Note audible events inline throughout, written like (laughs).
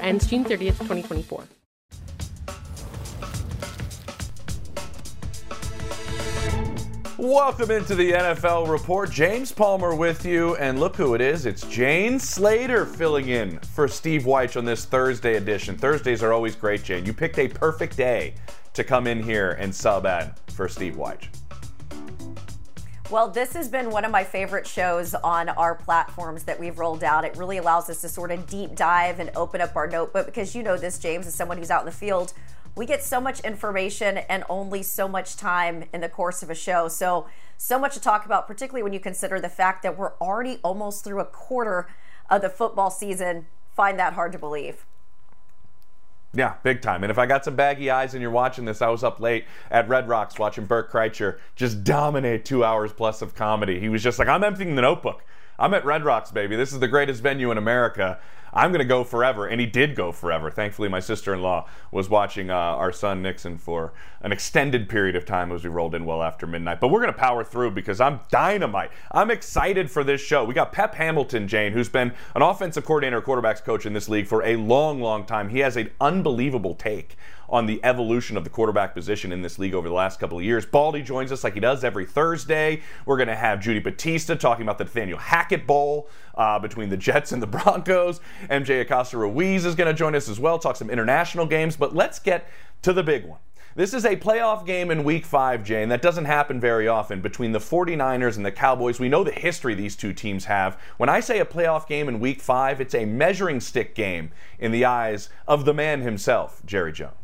Ends June 30th, 2024. Welcome into the NFL Report. James Palmer with you, and look who it is. It's Jane Slater filling in for Steve Wyche on this Thursday edition. Thursdays are always great, Jane. You picked a perfect day to come in here and sub at for Steve Wyche. Well, this has been one of my favorite shows on our platforms that we've rolled out. It really allows us to sort of deep dive and open up our notebook because you know this, James, as someone who's out in the field we get so much information and only so much time in the course of a show. So, so much to talk about, particularly when you consider the fact that we're already almost through a quarter of the football season. Find that hard to believe. Yeah, big time. And if I got some baggy eyes and you're watching this, I was up late at Red Rocks watching Bert Kreischer just dominate two hours plus of comedy. He was just like, I'm emptying the notebook. I'm at Red Rocks, baby. This is the greatest venue in America. I'm going to go forever. And he did go forever. Thankfully, my sister in law was watching uh, our son Nixon for an extended period of time as we rolled in well after midnight. But we're going to power through because I'm dynamite. I'm excited for this show. We got Pep Hamilton, Jane, who's been an offensive coordinator, quarterbacks coach in this league for a long, long time. He has an unbelievable take on the evolution of the quarterback position in this league over the last couple of years. Baldy joins us like he does every Thursday. We're going to have Judy Battista talking about the Nathaniel Hackett Bowl uh, between the Jets and the (laughs) Broncos. MJ Acosta Ruiz is going to join us as well, talk some international games. But let's get to the big one. This is a playoff game in week five, Jane. That doesn't happen very often between the 49ers and the Cowboys. We know the history these two teams have. When I say a playoff game in week five, it's a measuring stick game in the eyes of the man himself, Jerry Jones.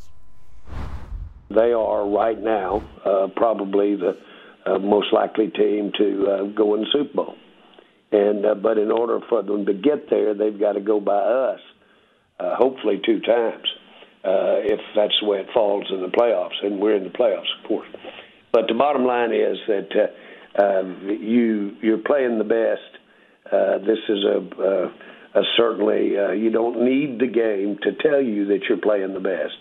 They are right now uh, probably the uh, most likely team to uh, go in the Super Bowl. And uh, but in order for them to get there, they've got to go by us, uh, hopefully two times, uh, if that's the way it falls in the playoffs. And we're in the playoffs, of course. But the bottom line is that uh, uh, you you're playing the best. Uh, this is a, uh, a certainly uh, you don't need the game to tell you that you're playing the best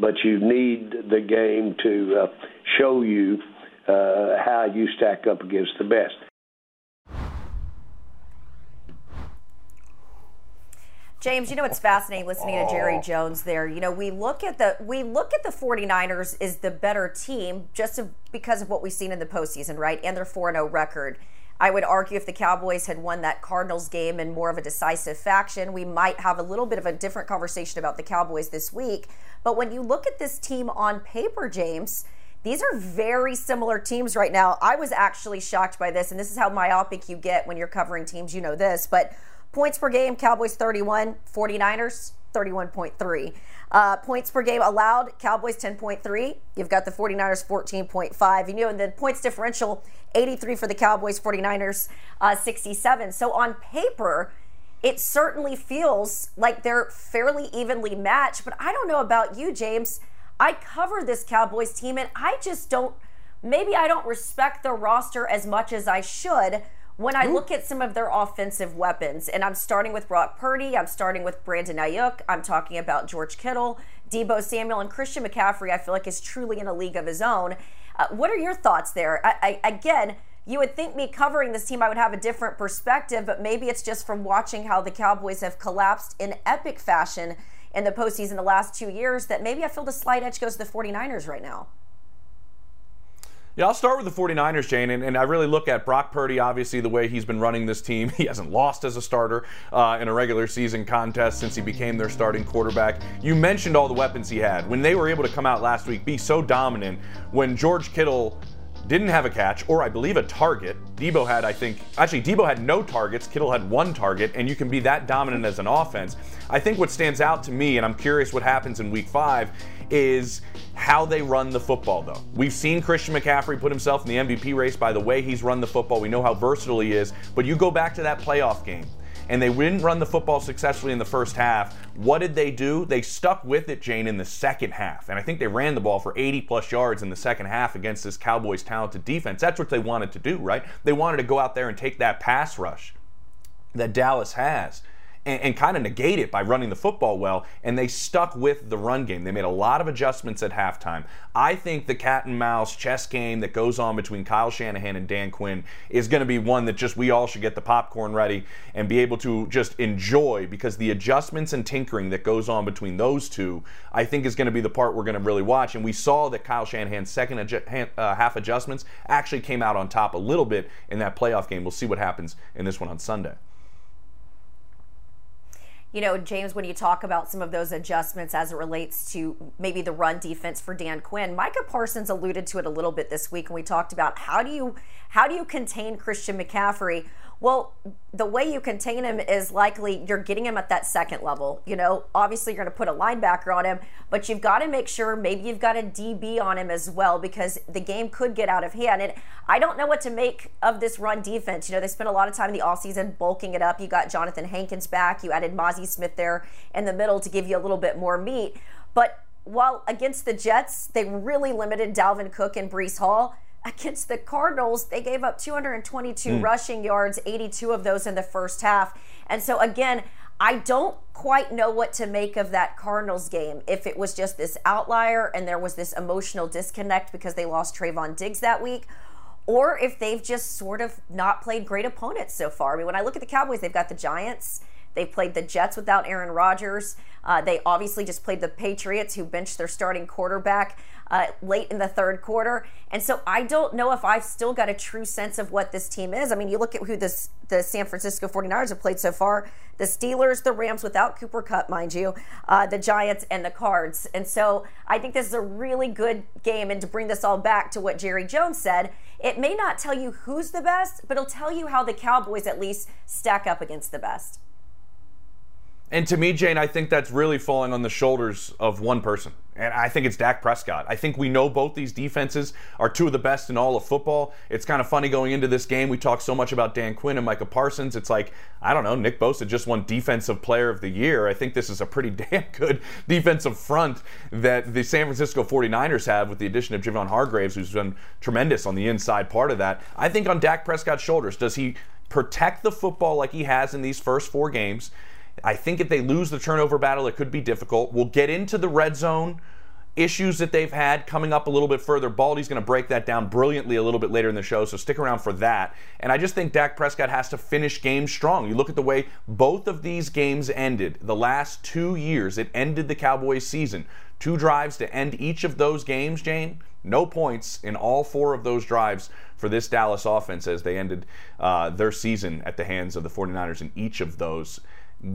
but you need the game to uh, show you uh, how you stack up against the best. James, you know it's fascinating listening to Jerry Jones there. You know, we look at the we look at the 49ers as the better team just because of what we've seen in the postseason, right? And their 4-0 record. I would argue if the Cowboys had won that Cardinals game in more of a decisive faction, we might have a little bit of a different conversation about the Cowboys this week. But when you look at this team on paper, James, These are very similar teams right now. I was actually shocked by this, and this is how myopic you get when you're covering teams. You know this, but points per game Cowboys 31, 49ers 31.3. Uh, points per game allowed Cowboys 10.3. You've got the 49ers 14.5. You know, and the points differential 83 for the Cowboys, 49ers uh, 67. So on paper, it certainly feels like they're fairly evenly matched. But I don't know about you, James. I cover this Cowboys team and I just don't, maybe I don't respect the roster as much as I should when I look at some of their offensive weapons. And I'm starting with Brock Purdy, I'm starting with Brandon Aiyuk, I'm talking about George Kittle, Deebo Samuel, and Christian McCaffrey, I feel like is truly in a league of his own. Uh, what are your thoughts there? I, I, again, you would think me covering this team, I would have a different perspective, but maybe it's just from watching how the Cowboys have collapsed in epic fashion in the postseason the last two years that maybe I feel the slight edge goes to the 49ers right now. Yeah, I'll start with the 49ers, Jane, and, and, I really look at Brock Purdy, obviously, the way he's been running this team. (laughs) He hasn't lost as a starter uh, in a regular season contest since he became their starting quarterback. You mentioned all the weapons he had. When they were able to come out last week, be so dominant, when George Kittle didn't have a catch, or I believe a target. Deebo had, I think, actually, Deebo had no targets. Kittle had one target, and you can be that dominant as an offense. I think what stands out to me, and I'm curious what happens in week five, is how they run the football, though. We've seen Christian McCaffrey put himself in the MVP race by the way he's run the football. We know how versatile he is, but you go back to that playoff game and they didn't run the football successfully in the first half. What did they do? They stuck with it, Jane, in the second half. And I think they ran the ball for 80 plus yards in the second half against this Cowboys talented defense. That's what they wanted to do, right? They wanted to go out there and take that pass rush that Dallas has and, and kind of negate it by running the football well. And they stuck with the run game. They made a lot of adjustments at halftime. I think the cat and mouse chess game that goes on between Kyle Shanahan and Dan Quinn is going to be one that just we all should get the popcorn ready and be able to just enjoy because the adjustments and tinkering that goes on between those two, I think, is going to be the part we're going to really watch. And we saw that Kyle Shanahan's second adju- uh, half adjustments actually came out on top a little bit in that playoff game. We'll see what happens in this one on Sunday you know, James, when you talk about some of those adjustments as it relates to maybe the run defense for Dan Quinn, Micah Parsons alluded to it a little bit this week, and we talked about how do you how do you contain Christian McCaffrey well, the way you contain him is likely you're getting him at that second level. You know, obviously you're going to put a linebacker on him, but you've got to make sure maybe you've got a DB on him as well because the game could get out of hand. And I don't know what to make of this run defense. You know, they spent a lot of time in the offseason bulking it up. You got Johnathan Hankins back. You added Mazi Smith there in the middle to give you a little bit more meat. But while against the Jets, they really limited Dalvin Cook and Breece Hall against the Cardinals, they gave up 222 mm. rushing yards, 82 of those in the first half. And so, again, I don't quite know what to make of that Cardinals game. If it was just this outlier and there was this emotional disconnect because they lost Trevon Diggs that week, or if they've just sort of not played great opponents so far. I mean, when I look at the Cowboys, they've got the Giants. They played the Jets without Aaron Rodgers. Uh, they obviously just played the Patriots, who benched their starting quarterback uh, late in the third quarter. And so I don't know if I've still got a true sense of what this team is. I mean, you look at who this, the San Francisco 49ers have played so far the Steelers, the Rams without Cooper Kupp, mind you, uh, the Giants, and the Cards. And so I think this is a really good game. And to bring this all back to what Jerry Jones said, it may not tell you who's the best, but it'll tell you how the Cowboys at least stack up against the best. And to me, Jane, I think that's really falling on the shoulders of one person. And I think it's Dak Prescott. I think we know both these defenses are two of the best in all of football. It's kind of funny going into this game. We talk so much about Dan Quinn and Micah Parsons. It's like, I don't know, Nick Bosa just won Defensive Player of the Year. I think this is a pretty (laughs) damn good defensive front that the San Francisco 49ers have with the addition of Javon Hargraves, who's been tremendous on the inside part of that. I think on Dak Prescott's shoulders, does he protect the football like he has in these first four games? I think if they lose the turnover battle, it could be difficult. We'll get into the red zone issues that they've had coming up a little bit further. Baldy's going to break that down brilliantly a little bit later in the show, so stick around for that. And I just think Dak Prescott has to finish games strong. You look at the way both of these games ended the last two years, it ended the Cowboys season. Two drives to end each of those games, Jane. No points in all four of those drives for this Dallas offense as they ended uh, their season at the hands of the 49ers in each of those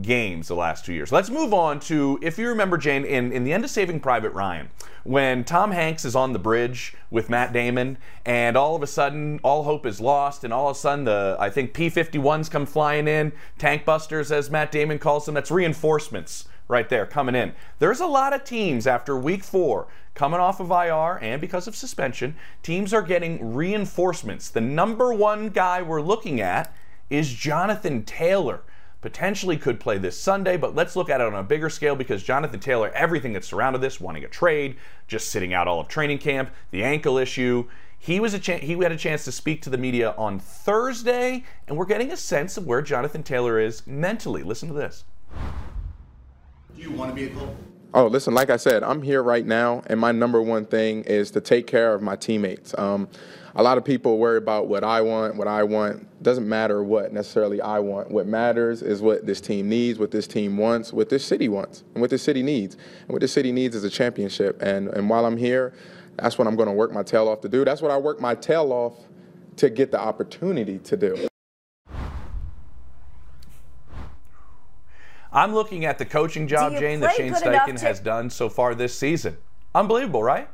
games the last two years. Let's move on to, if you remember, Jane, in, in the end of Saving Private Ryan, when Tom Hanks is on the bridge with Matt Damon, and all of a sudden all hope is lost, and all of a sudden the I think P-51s come flying in, tank busters as Matt Damon calls them. That's reinforcements right there coming in. There's a lot of teams after week four coming off of IR and because of suspension, teams are getting reinforcements. The number one guy we're looking at is Jonathan Taylor potentially could play this Sunday, but let's look at it on a bigger scale because Jonathan Taylor, everything that surrounded this, wanting a trade, just sitting out all of training camp, the ankle issue. He was a ch- he had a chance to speak to the media on Thursday, and we're getting a sense of where Jonathan Taylor is mentally. Listen to this. Do you want to be a Colt? Oh, listen, like I said, I'm here right now, and my number one thing is to take care of my teammates. Um, a lot of people worry about what I want, what I want. Doesn't matter what necessarily I want. What matters is what this team needs, what this team wants, what this city wants, and what this city needs. And what this city needs is a championship. And, and while I'm here, that's what I'm going to work my tail off to do. That's what I work my tail off to get the opportunity to do. I'm looking at the coaching job, Jane, that Shane Steichen has done so far this season. Unbelievable, right?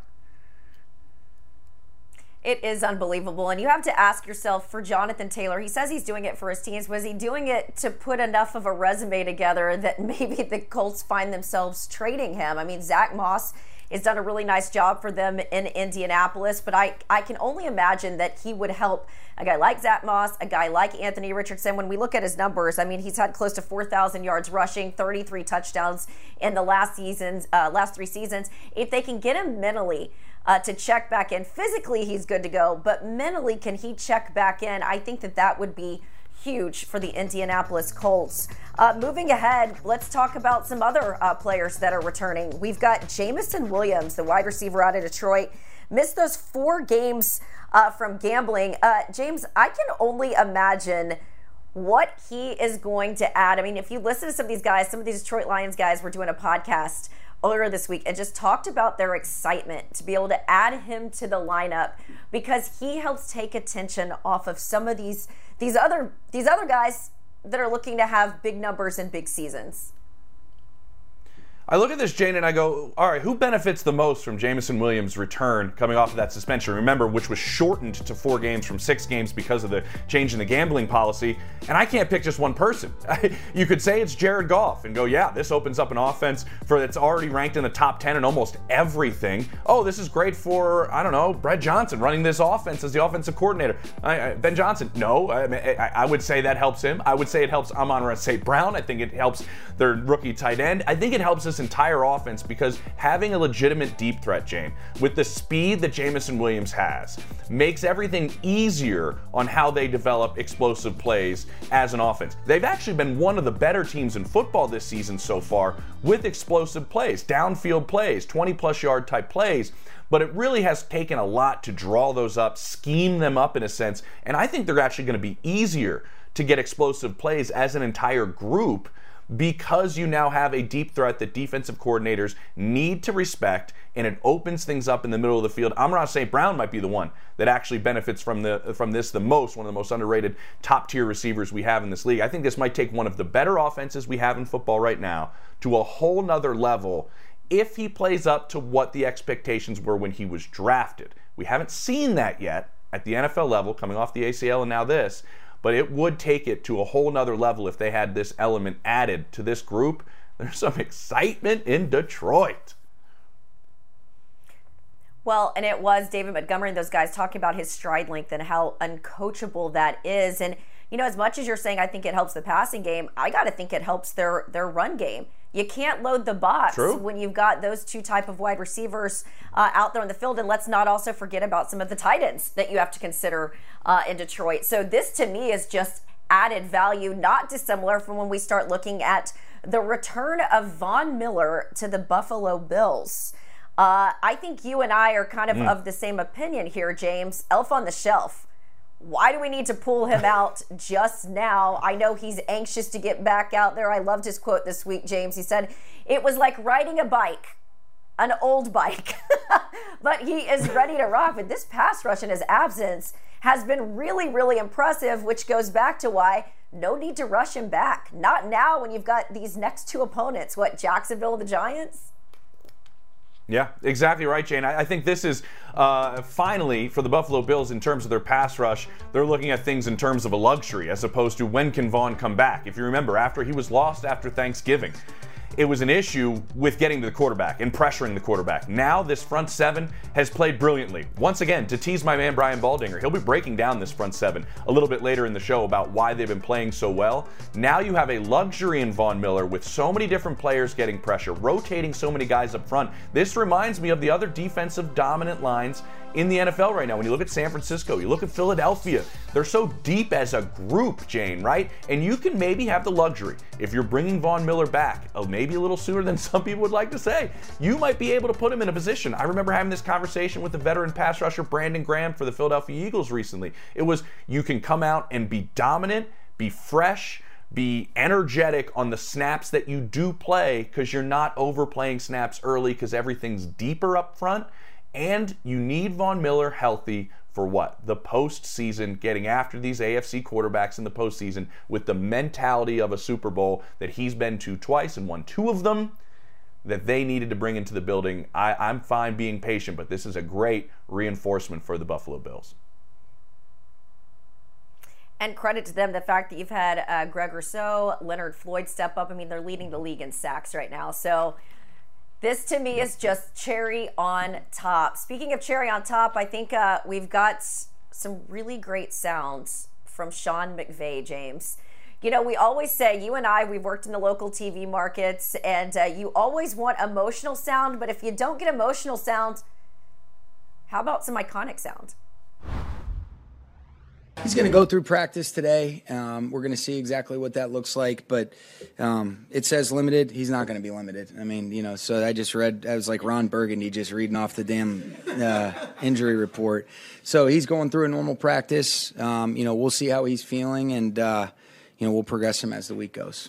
It is unbelievable. And you have to ask yourself for Jonathan Taylor, he says he's doing it for his teams. Was he doing it to put enough of a resume together that (laughs) maybe the Colts find themselves trading him? I mean, Zack Moss has done a really nice job for them in Indianapolis, but I, I can only imagine that he would help a guy like Zack Moss, a guy like Anthony Richardson. When we look at his numbers, I mean, he's had close to 4,000 yards rushing, 33 touchdowns in the last seasons, uh, last three seasons. If they can get him mentally, uh, to check back in. Physically, he's good to go, but mentally, can he check back in? I think that that would be huge for the Indianapolis Colts. Uh, moving ahead, let's talk about some other uh, players that are returning. We've got Jameson Williams, the wide receiver out of Detroit, missed those four games uh, from gambling. Uh, James, I can only imagine what he is going to add. I mean, if you listen to some of these guys, some of these Detroit Lions guys were doing a podcast earlier this week and just talked about their excitement to be able to add him to the lineup because he helps take attention off of some of these these other these other guys that are looking to have big numbers and big seasons. I look at this, Jane, and I go, all right, who benefits the most from Jameson Williams' return coming off of that suspension? Remember, which was shortened to four games from six games because of the change in the gambling policy. And I can't pick just one person. (laughs) you could say it's Jared Goff and go, yeah, this opens up an offense for that's already ranked in the top 10 in almost everything. Oh, this is great for, I don't know, Brett Johnson running this offense as the offensive coordinator. I, I, ben Johnson, no, I, I, would say that helps him. I would say it helps Amon-Ra St. Brown. I think it helps their rookie tight end. I think it helps this entire offense because having a legitimate deep threat, Jane, with the speed that Jameson Williams has, makes everything easier on how they develop explosive plays as an offense. They've actually been one of the better teams in football this season so far with explosive plays, downfield plays, 20 plus yard type plays but it really has taken a lot to draw those up, scheme them up in a sense, and I think they're actually going to be easier to get explosive plays as an entire group because you now have a deep threat that defensive coordinators need to respect and it opens things up in the middle of the field. Amon-Ra St. Brown might be the one that actually benefits from the from this the most, one of the most underrated top tier receivers we have in this league. I think this might take one of the better offenses we have in football right now to a whole nother level if he plays up to what the expectations were when he was drafted. We haven't seen that yet at the NFL level, coming off the ACL and now this but it would take it to a whole nother level if they had this element added to this group. (laughs) There's some excitement in Detroit. Well, and it was David Montgomery and those guys talking about his stride length and how uncoachable that is. And you know, as much as you're saying I think it helps the passing game, I got to think it helps their their run game. You can't load the box True. when you've got those two type of wide receivers uh, out there on the field. And let's not also forget about some of the tight ends that you have to consider uh, in Detroit. So this to me is just added value, not dissimilar from when we start looking at the return of Von Miller to the Buffalo Bills. Uh, I think you and I are kind of mm. of the same opinion here, James. Elf on the shelf. Why do we need to pull him out just now? I know he's anxious to get back out there. I loved his quote this week, James. He said, It was like riding a bike, an old bike, (laughs) but he is ready to rock. But this pass rush in his absence has been really, really impressive, which goes back to why no need to rush him back. Not now when you've got these next two opponents. What, Jacksonville the Giants? Yeah, exactly right, Jane. I, I think this is uh, finally for the Buffalo Bills in terms of their pass rush. They're looking at things in terms of a luxury as opposed to when can Von come back. If you remember, after he was lost after Thanksgiving, it was an issue with getting to the quarterback and pressuring the quarterback. Now, this front seven has played brilliantly. Once again, to tease my man Brian Baldinger, he'll be breaking down this front seven a little bit later in the show about why they've been playing so well. Now you have a luxury in Von Miller with so many different players getting pressure, rotating so many guys up front. This reminds me of the other defensive dominant lines in the NFL right now. When you look at San Francisco, you look at Philadelphia, they're so deep as a group, Jane, right? And you can maybe have the luxury, if you're bringing Von Miller back, uh, maybe a little sooner than (laughs) some people would like to say, you might be able to put him in a position. I remember having this conversation with the veteran pass rusher Brandon Graham for the Philadelphia Eagles recently. It was you can come out and be dominant, be fresh, be energetic on the snaps that you do play because you're not overplaying snaps early because everything's deeper up front. And you need Von Miller healthy for what? The postseason, getting after these AFC quarterbacks in the postseason with the mentality of a Super Bowl that he's been to twice and won two of them that they needed to bring into the building. I, I'm fine being patient, but this is a great reinforcement for the Buffalo Bills. And credit to them the fact that you've had uh, Greg Rousseau, Leonard Floyd step up. I mean, they're leading the league in sacks right now. So this to me is just cherry on top. Speaking of cherry on top, I think uh, we've got some really great sounds from Sean McVay, James. You know, we always say, you and I, we've worked in the local TV markets, and uh, you always want emotional sound, but if you don't get emotional sound, how about some iconic sound? He's going to go through practice today. Um, we're going to see exactly what that looks like, but um, it says limited. He's not going to be limited. I mean, you know, so I just read, I was like Ron Burgundy just reading off the damn uh, injury report. So he's going through a normal practice. Um, you know, we'll see how he's feeling, and, uh, you know, we'll progress him as the week goes.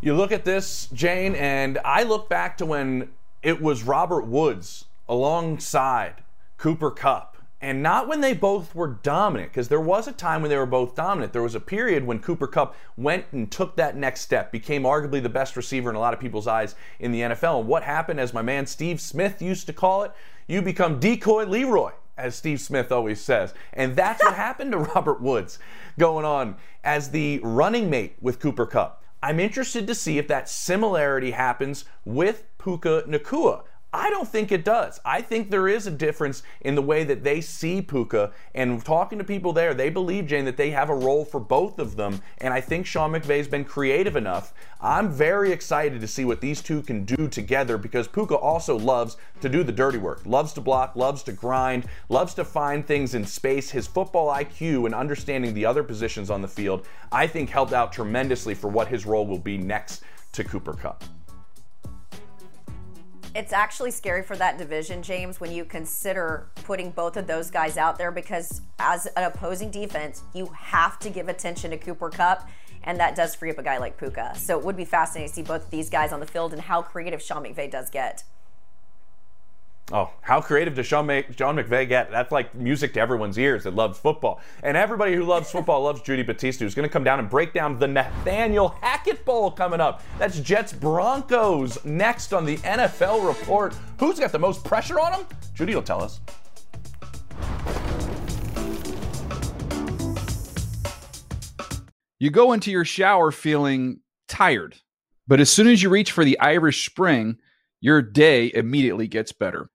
You look at this, Jane, and I look back to when it was Robert Woods alongside Cooper Kupp and not when they both were dominant, because there was a time when they were both dominant. There was a period when Cooper Kupp went and took that next step, became arguably the best receiver in a lot of people's eyes in the NFL. And what happened, as my man Steve Smith used to call it, you become decoy Leroy, as Steve Smith always says. And that's what (laughs) happened to Robert Woods going on as the running mate with Cooper Kupp. I'm interested to see if that similarity happens with Puka Nacua. I don't think it does. I think there is a difference in the way that they see Puka. And talking to people there, they believe, Jane, that they have a role for both of them. And I think Sean McVay's been creative enough. I'm very excited to see what these two can do together because Puka also loves to do the dirty work, loves to block, loves to grind, loves to find things in space. His football IQ and understanding the other positions on the field, I think, helped out tremendously for what his role will be next to Cooper Kupp. It's actually scary for that division, James, when you consider putting both of those guys out there because as an opposing defense, you have to give attention to Cooper Kupp, and that does free up a guy like Puka. So it would be fascinating to see both of these guys on the field and how creative Sean McVay does get. Oh, how creative does Sean, May- Sean McVay get? That's like music to everyone's ears that loves football. And everybody who loves football loves Judy Battista, who's going to come down and break down the Nathaniel Hackett Bowl coming up. That's Jets Broncos next on the NFL report. Who's got the most pressure on them? Judy will tell us. You go into your shower feeling tired, but as soon as you reach for the Irish Spring, your day immediately gets better.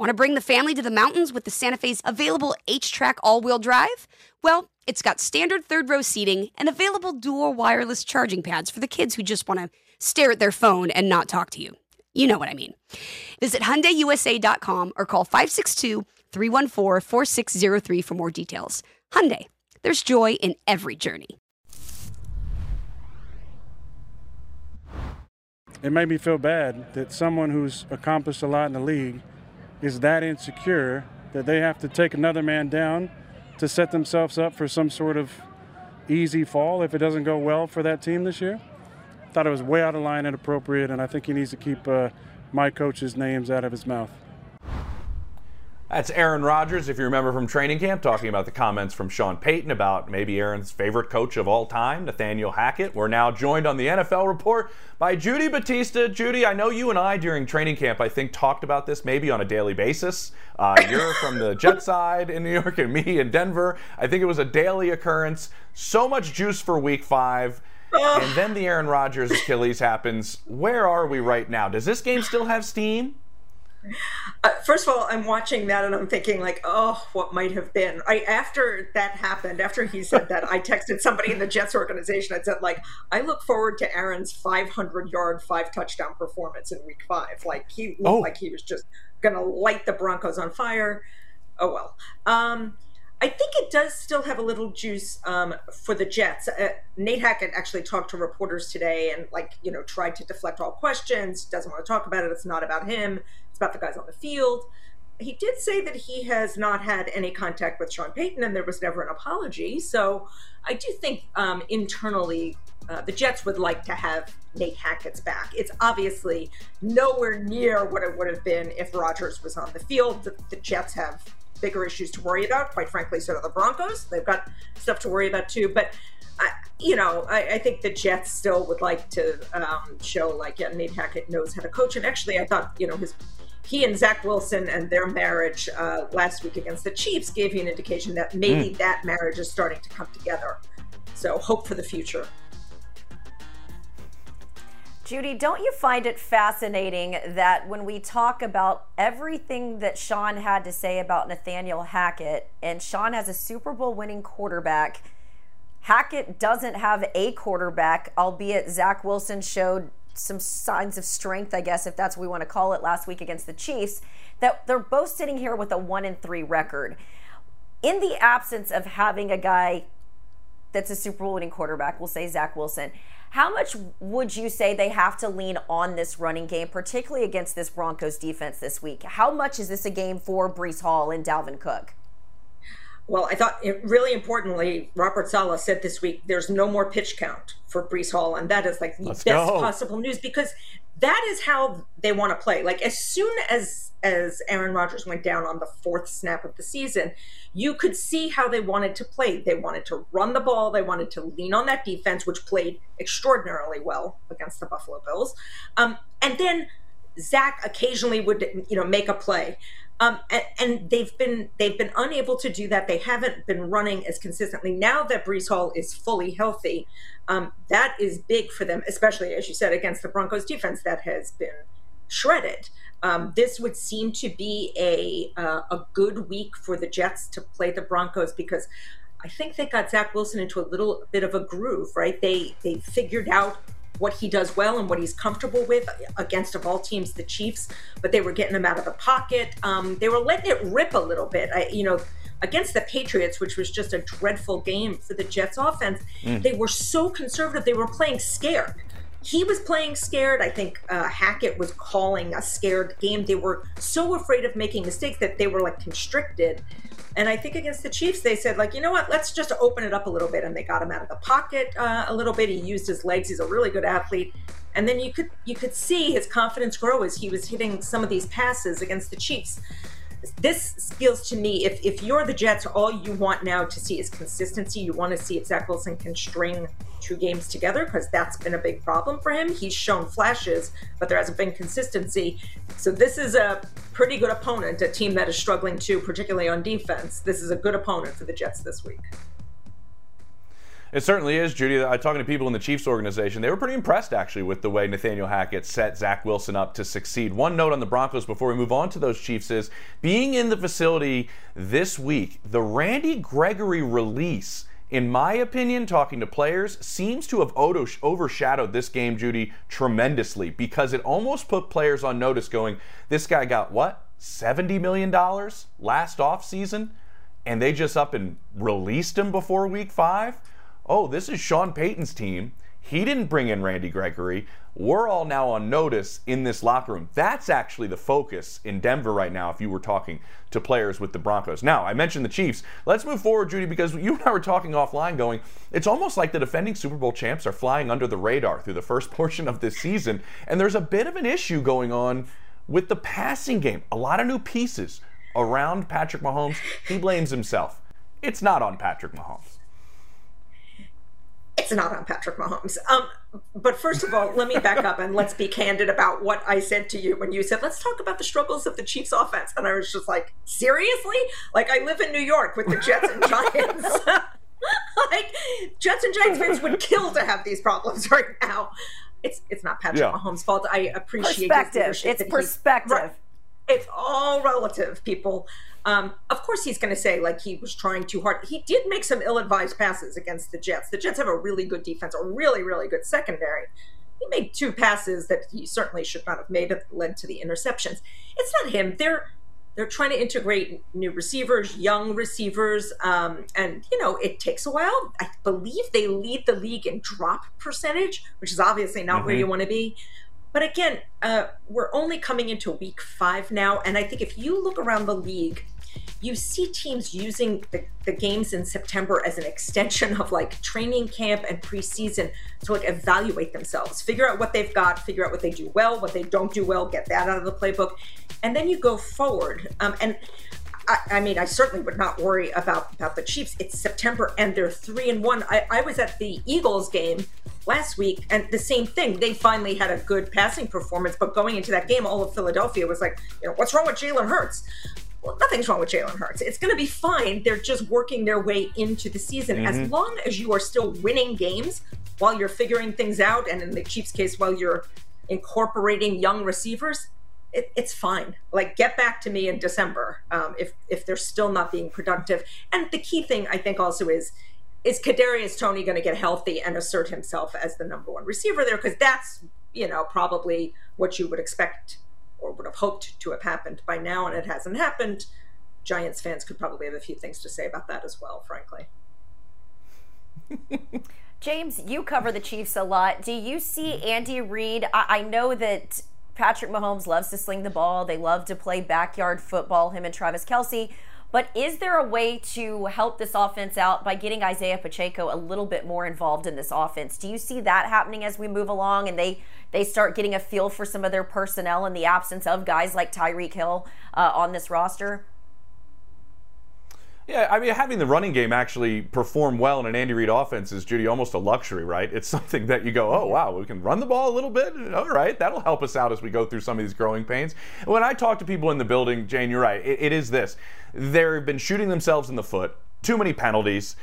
Want to bring the family to the mountains with the Santa Fe's available HTRAC all wheel drive? Well, it's got standard third row seating and available dual wireless charging pads for the kids who just want to stare at their phone and not talk to you. You know what I mean. Visit HyundaiUSA.com or call 562 314 4603 for more details. Hyundai, there's joy in every journey. It made me feel bad that someone who's accomplished a lot in the league is that insecure that they have to take another man down to set themselves up for some sort of easy fall if it doesn't go well for that team this year. Thought it was way out of line and appropriate, and I think he needs to keep uh, my coach's names out of his mouth. That's Aaron Rodgers, if you remember from training camp, talking about the comments from Sean Payton about maybe Aaron's favorite coach of all time, Nathaniel Hackett. We're now joined on the NFL report by Judy Battista. Judy, I know you and I during training camp, I think, talked about this maybe on a daily basis. Uh, you're from the Jet (laughs) side in New York, and me in Denver. I think it was a daily occurrence. So much juice for week five. And then the Aaron Rodgers Achilles happens. Where are we right now? Does this game still have steam? Uh, first of all, I'm watching that and I'm thinking like, oh, what might have been. I after that happened, after he said that, I texted somebody in the Jets organization. I said like, I look forward to Aaron's 500 yard, five touchdown performance in Week Five. Like he looked oh. like he was just gonna light the Broncos on fire. Oh well. Um, I think it does still have a little juice um, for the Jets. Uh, Nate Hackett actually talked to reporters today and, like, you know, tried to deflect all questions. Doesn't want to talk about it. It's not about him. About the guys on the field. He did say that he has not had any contact with Sean Payton and there was never an apology. So I do think um, internally uh, the Jets would like to have Nate Hackett's back. It's obviously nowhere near what it would have been if Rodgers was on the field. The, the Jets have bigger issues to worry about. Quite frankly, so do the Broncos. They've got stuff to worry about too. But I, you know, I, I, think the Jets still would like to um, show like yeah, Nate Hackett knows how to coach. And actually, I thought you know his he and Zach Wilson and their marriage uh, last week against the Chiefs gave you an indication that maybe mm. that marriage is starting to come together. So hope for the future. Judy, don't you find it fascinating that when we talk about everything that Sean had to say about Nathaniel Hackett, and Sean has a Super Bowl winning quarterback, Hackett doesn't have a quarterback, albeit Zach Wilson showed some signs of strength, I guess, if that's what we want to call it, last week against the Chiefs, that they're both sitting here with a one and three record. In the absence of having a guy that's a Super Bowl winning quarterback, we'll say Zach Wilson, how much would you say they have to lean on this running game, particularly against this Broncos defense this week? How much is this a game for Breece Hall and Dalvin Cook? Well, I thought it, really importantly, Robert Saleh said this week there's no more pitch count for Breece Hall, and that is like the Let's best go. possible news because that is how they want to play. Like as soon as as Aaron Rodgers went down on the fourth snap of the season, you could see how they wanted to play. They wanted to run the ball. They wanted to lean on that defense, which played extraordinarily well against the Buffalo Bills. Um, and then Zach occasionally would, you know, make a play. Um, and, and, they've been they've been unable to do that. They haven't been running as consistently. Now that Breece Hall is fully healthy, um, that is big for them, especially as you said against the Broncos defense that has been shredded. Um, this would seem to be a uh, a good week for the Jets to play the Broncos because I think they got Zach Wilson into a little bit of a groove. Right? They they figured out what he does well and what he's comfortable with against of all teams the Chiefs, but they were getting him out of the pocket. Um, they were letting it rip a little bit. I, you know, against the Patriots, which was just a dreadful game for the Jets offense, mm. they were so conservative. They were playing scared. He was playing scared. I think uh, Hackett was calling a scared game. They were so afraid of making mistakes that they were like constricted. And I think against the Chiefs, they said, like, you know what, let's just open it up a little bit. And they got him out of the pocket uh, a little bit. He used his legs. He's a really good athlete. And then you could you could see his confidence grow as he was hitting some of these passes against the Chiefs this feels to me if, if you're the Jets, all you want now to see is consistency. You want to see if Zach Wilson can string two games together because that's been a big problem for him. He's shown flashes, but there hasn't been consistency. So this is a pretty good opponent, a team that is struggling too, particularly on defense. This is a good opponent for the Jets this week. It certainly is, Judy. I was talking to people in the Chiefs organization. They were pretty impressed, actually, with the way Nathaniel Hackett set Zach Wilson up to succeed. One note on the Broncos before we move on to those Chiefs is being in the facility this week, the Randy Gregory release in my opinion, talking to players, seems to have overshadowed this game, Judy, tremendously because it almost put players on notice going, this guy got what? $70 million last offseason? And they just up and released him before week five? Oh, this is Sean Payton's team. He didn't bring in Randy Gregory. We're all now on notice in this locker room. That's actually the focus in Denver right now, if you were talking to players with the Broncos. Now, I mentioned the Chiefs. Let's move forward, Judy, because you and I were talking offline going, it's almost like the defending Super Bowl champs are flying under the radar through the first (laughs) portion of this season. And there's a bit of an issue going on with the passing game. A lot of new pieces around Patrick Mahomes. He blames himself. It's not on Patrick Mahomes it's not on Patrick Mahomes. Um, but first of all, let me back up and let's be candid about what I said to you when you said, let's talk about the struggles of the Chiefs offense. And I was just like, seriously? Like, I live in New York with the Jets and Giants. (laughs) like, Jets and Giants fans would kill to have these problems right now. It's it's not Patrick yeah. Mahomes' fault. I appreciate perspective. It's perspective. Right. It's all relative, people. Um, of course, he's going to say like he was trying too hard. He did make some ill-advised passes against the Jets. The Jets have a really good defense, a really, really good secondary. He made two passes that he certainly should not have made that led to the interceptions. It's not him. They're they're trying to integrate new receivers, young receivers, um, and you know it takes a while. I believe they lead the league in drop percentage, which is obviously not mm-hmm. where you want to be. But again, uh, we're only coming into week five now. And I think if you look around the league, you see teams using the, the games in September as an extension of like training camp and preseason to like evaluate themselves, figure out what they've got, figure out what they do well, what they don't do well, get that out of the playbook. And then you go forward. Um, and I, I, mean, I certainly would not worry about about the Chiefs. It's September and they're three and one. I, I was at the Eagles game last week, and the same thing. They finally had a good passing performance, but going into that game, all of Philadelphia was like, you know, what's wrong with Jalen Hurts? Well, nothing's wrong with Jalen Hurts. It's going to be fine. They're just working their way into the season. Mm-hmm. As long as you are still winning games while you're figuring things out, and in the Chiefs' case, while you're incorporating young receivers, it, it's fine. Like, get back to me in December um, if if they're still not being productive. And the key thing I think also is is Kadarius Toney going to get healthy and assert himself as the number one receiver there? Because that's you know probably what you would expect or would have hoped to have happened by now, and it hasn't happened. Giants fans could probably have a few things to say about that as well, frankly. (laughs) James, you cover the Chiefs a lot. Do you see Andy Reid? I, I know that Patrick Mahomes loves to sling the ball. They love to play backyard football, him and Travis Kelce. But is there a way to help this offense out by getting Isaiah Pacheco a little bit more involved in this offense? Do you see that happening as we move along and they they start getting a feel for some of their personnel in the absence of guys like Tyreek Hill uh, on this roster? Yeah, I mean, having the running game actually perform well in an Andy Reid offense is, Judy, almost a luxury, right? It's (laughs) something that you go, oh, wow, we can run the ball a little bit. All right, that'll help us out as we go through some of these growing pains. When I talk to people in the building, Jane, you're right. it, it is this. They've been shooting themselves in the foot, too many penalties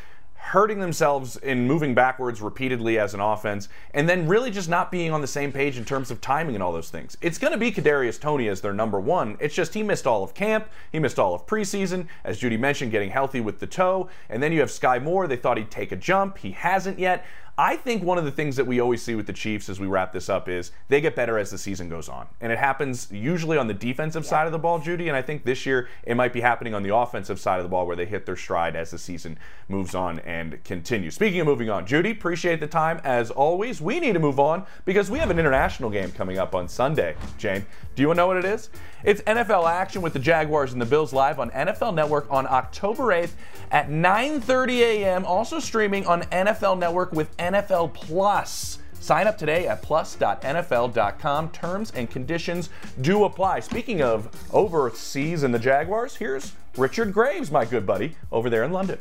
hurting themselves in moving backwards repeatedly as an offense, and then really just not being on the same page in terms of timing and all those things. It's going to be Kadarius Toney as their number one. It's just he missed all of camp, he missed all of preseason, as Judy mentioned, getting healthy with the toe, and then you have Sky Moore. They thought he'd take a jump, he hasn't yet. I think one of the things that we always see with the Chiefs as we wrap this up is they get better as the season goes on. And it happens usually on the defensive yeah. side of the ball, Judy. And I think this year it might be happening on the offensive side of the ball where they hit their stride as the season moves on and continues. Speaking of moving on, Judy, appreciate the time as always. We need to move on because we have an international game coming up on Sunday. Jane, do you want to know what it is? It's NFL action with the Jaguars and the Bills live on NFL Network on October 8th at 9:30 a.m. Also streaming on NFL Network with NFL Plus. Sign up today at plus.nfl.com. Terms and conditions do apply. Speaking of overseas and the Jaguars, here's Richard Graves, my good buddy, over there in London.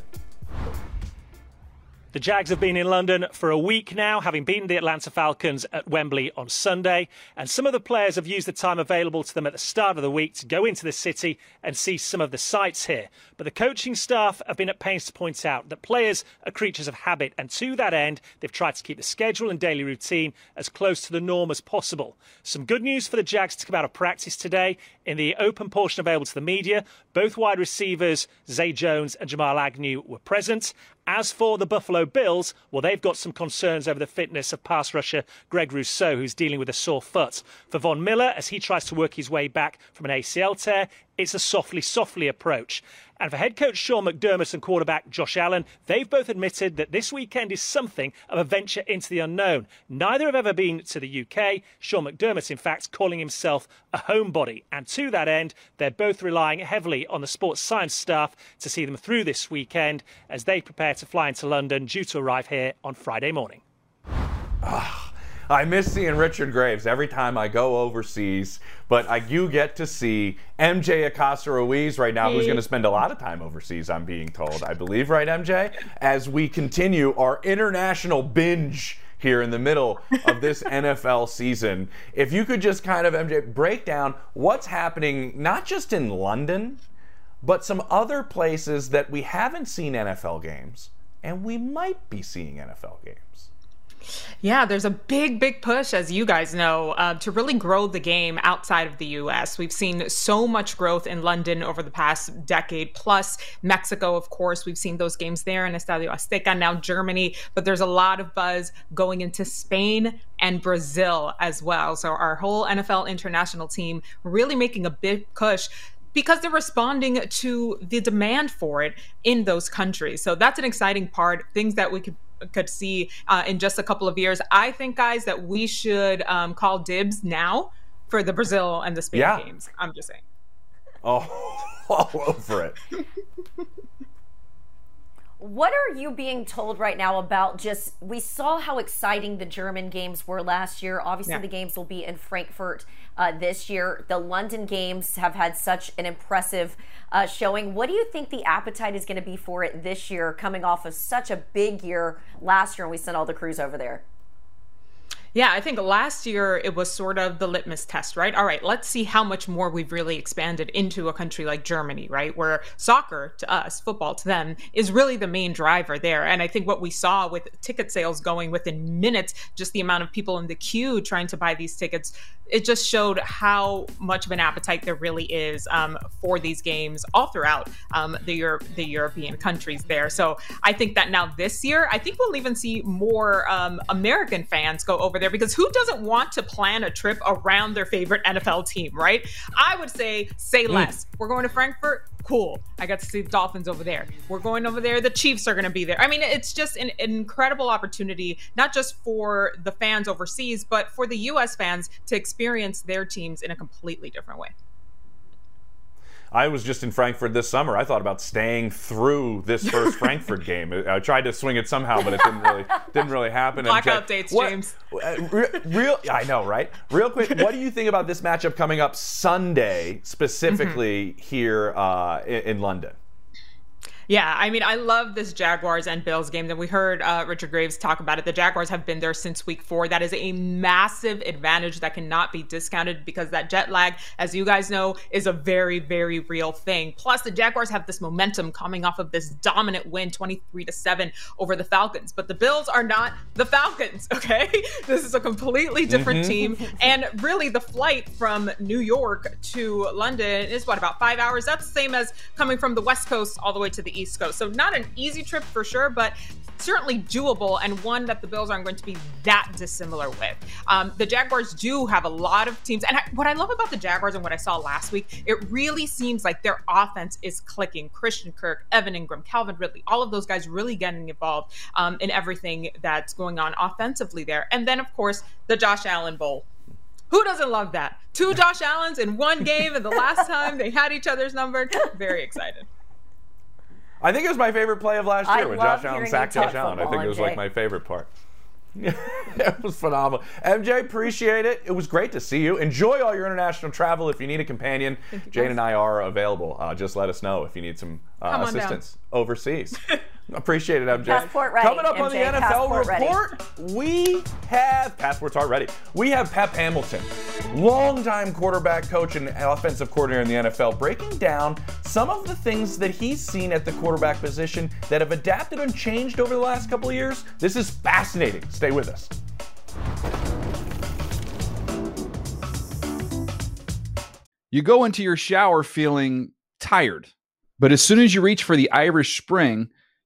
The Jags have been in London for a week now, having beaten the Atlanta Falcons at Wembley on Sunday. And some of the players have used the time available to them at the start of the week to go into the city and see some of the sights here. But the coaching staff have been at pains to point out that players are creatures of habit, and to that end, they've tried to keep the schedule and daily routine as close to the norm as possible. Some good news for the Jags to come out of practice today. In the open portion available to the media, both wide receivers, Zay Jones and Jamal Agnew, were present. As for the Buffalo Bills, well, they've got some concerns over the fitness of pass rusher Greg Rousseau, who's dealing with a sore foot. For Von Miller, as he tries to work his way back from an ACL tear, it's a softly, softly approach. And for head coach Sean McDermott and quarterback Josh Allen, they've both admitted that this weekend is something of a venture into the unknown. Neither have ever been to the UK. Sean McDermott, in fact, calling himself a homebody. And to that end, they're both relying heavily on the sports science staff to see them through this weekend as they prepare to fly into London, due to arrive here on Friday morning. Ah. I miss seeing Richard Graves every time I go overseas, but I do get to see MJ Acosta Ruiz right now, who's going to spend a lot of time overseas, I'm being told. I believe, right, MJ? As we continue our international binge here in the middle of this (laughs) NFL season. If you could just kind of, MJ, break down what's happening, not just in London, but some other places that we haven't seen NFL games, and we might be seeing NFL games. Yeah, there's a big, big push, as you guys know, uh, to really grow the game outside of the US. We've seen so much growth in London over the past decade, plus Mexico, of course. We've seen those games there in Estadio Azteca, now Germany, but there's a lot of buzz going into Spain and Brazil as well. So our whole NFL international team really making a big push because they're responding to the demand for it in those countries. So that's an exciting part, things that we could could see uh, in just a couple of years. I think, guys, that we should um, call dibs now for the Brazil and the Spain yeah. games. I'm just saying. Oh, (laughs) all over it. What are you being told right now about just we saw how exciting the German games were last year. Obviously, yeah. the games will be in Frankfurt uh, this year. The London games have had such an impressive uh, showing. What do you think the appetite is going to be for it this year, coming off of such a big year last year when we sent all the crews over there? Yeah, I think last year it was sort of the litmus test, right? All right, let's see how much more we've really expanded into a country like Germany, right? Where soccer to us, football to them, is really the main driver there. And I think what we saw with ticket sales going within minutes, just the amount of people in the queue trying to buy these tickets, it just showed how much of an appetite there really is um, for these games all throughout um, the, Euro- the European countries there. So I think that now this year, I think we'll even see more um, American fans go over there there because who doesn't want to plan a trip around their favorite NFL team, right? I would say, say mm. less. We're going to Frankfurt. Cool. I got to see the Dolphins over there. We're going over there. The Chiefs are going to be there. I mean, it's just an, an incredible opportunity, not just for the fans overseas, but for the U.S. fans to experience their teams in a completely different way. I was just in Frankfurt this summer. I thought about staying through this first (laughs) Frankfurt game. I tried to swing it somehow, but it didn't really didn't really happen. Blackout dates, what, James. Uh, real, I know, right? Real quick, what do you think about this matchup coming up Sunday, (laughs) specifically mm-hmm. here uh, in, in London? Yeah, I mean, I love this Jaguars and Bills game that we heard uh, Richard Graves talk about it. The Jaguars have been there since week four. That is a massive advantage that cannot be discounted because that jet lag, as you guys know, is a very, very real thing. Plus, the Jaguars have this momentum coming off of this dominant win, 23 to 7 over the Falcons. But the Bills are not the Falcons, (laughs) okay? this is a completely different mm-hmm. team. And really, the flight from New York to London is what, about five hours? That's the same as coming from the West Coast all the way to the East Coast. So not an easy trip for sure, but certainly doable and one that the Bills aren't going to be that dissimilar with. Um, the Jaguars do have a lot of teams. And I, what I love about the Jaguars and what I saw last week, it really seems like their offense is clicking. Christian Kirk, Evan Engram, Calvin Ridley, all of those guys really getting involved um, in everything that's going on offensively there. And then, of course, the Josh Allen Bowl. Who doesn't love that? Two Josh Allens in one game, and the last (laughs) time they had each other's number. Very excited. I think it was my favorite play of last year I when Josh Allen sacked Josh Allen. I think it was like my favorite part. (laughs) it was phenomenal. MJ, appreciate it. It was great to see you. Enjoy all your international travel. If you need a companion, Jane and I are available. Uh, just let us know if you need some uh, assistance overseas. (laughs) Appreciate it, MJ. Passport ready. Coming up MJ, on the NFL passport report, we have passports are ready. We have Pep Hamilton, longtime quarterback coach and offensive coordinator in the NFL, breaking down some of the things that he's seen at the quarterback position that have adapted and changed over the last couple of years. This is fascinating. Stay with us. You go into your shower feeling tired, but as soon as you reach for the Irish Spring,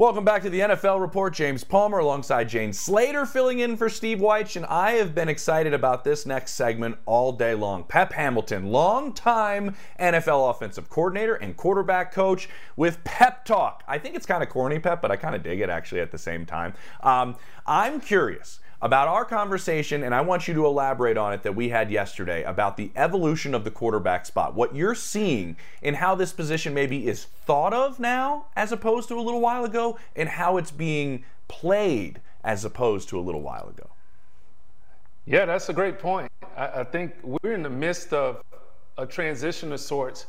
Welcome back to the NFL Report. James Palmer alongside Jane Slater filling in for Steve Wyche, and I have been excited about this next segment all day long. Pep Hamilton, longtime NFL offensive coordinator and quarterback coach with Pep Talk. I think it's kind of corny, Pep, but I kind of dig it actually at the same time. Um, I'm curious about our conversation, and I want you to elaborate on it that we had yesterday about the evolution of the quarterback spot. What you're seeing in how this position maybe is thought of now as opposed to a little while ago, and how it's being played as opposed to a little while ago. Yeah, that's a great point. I, I think we're in the midst of a transition of sorts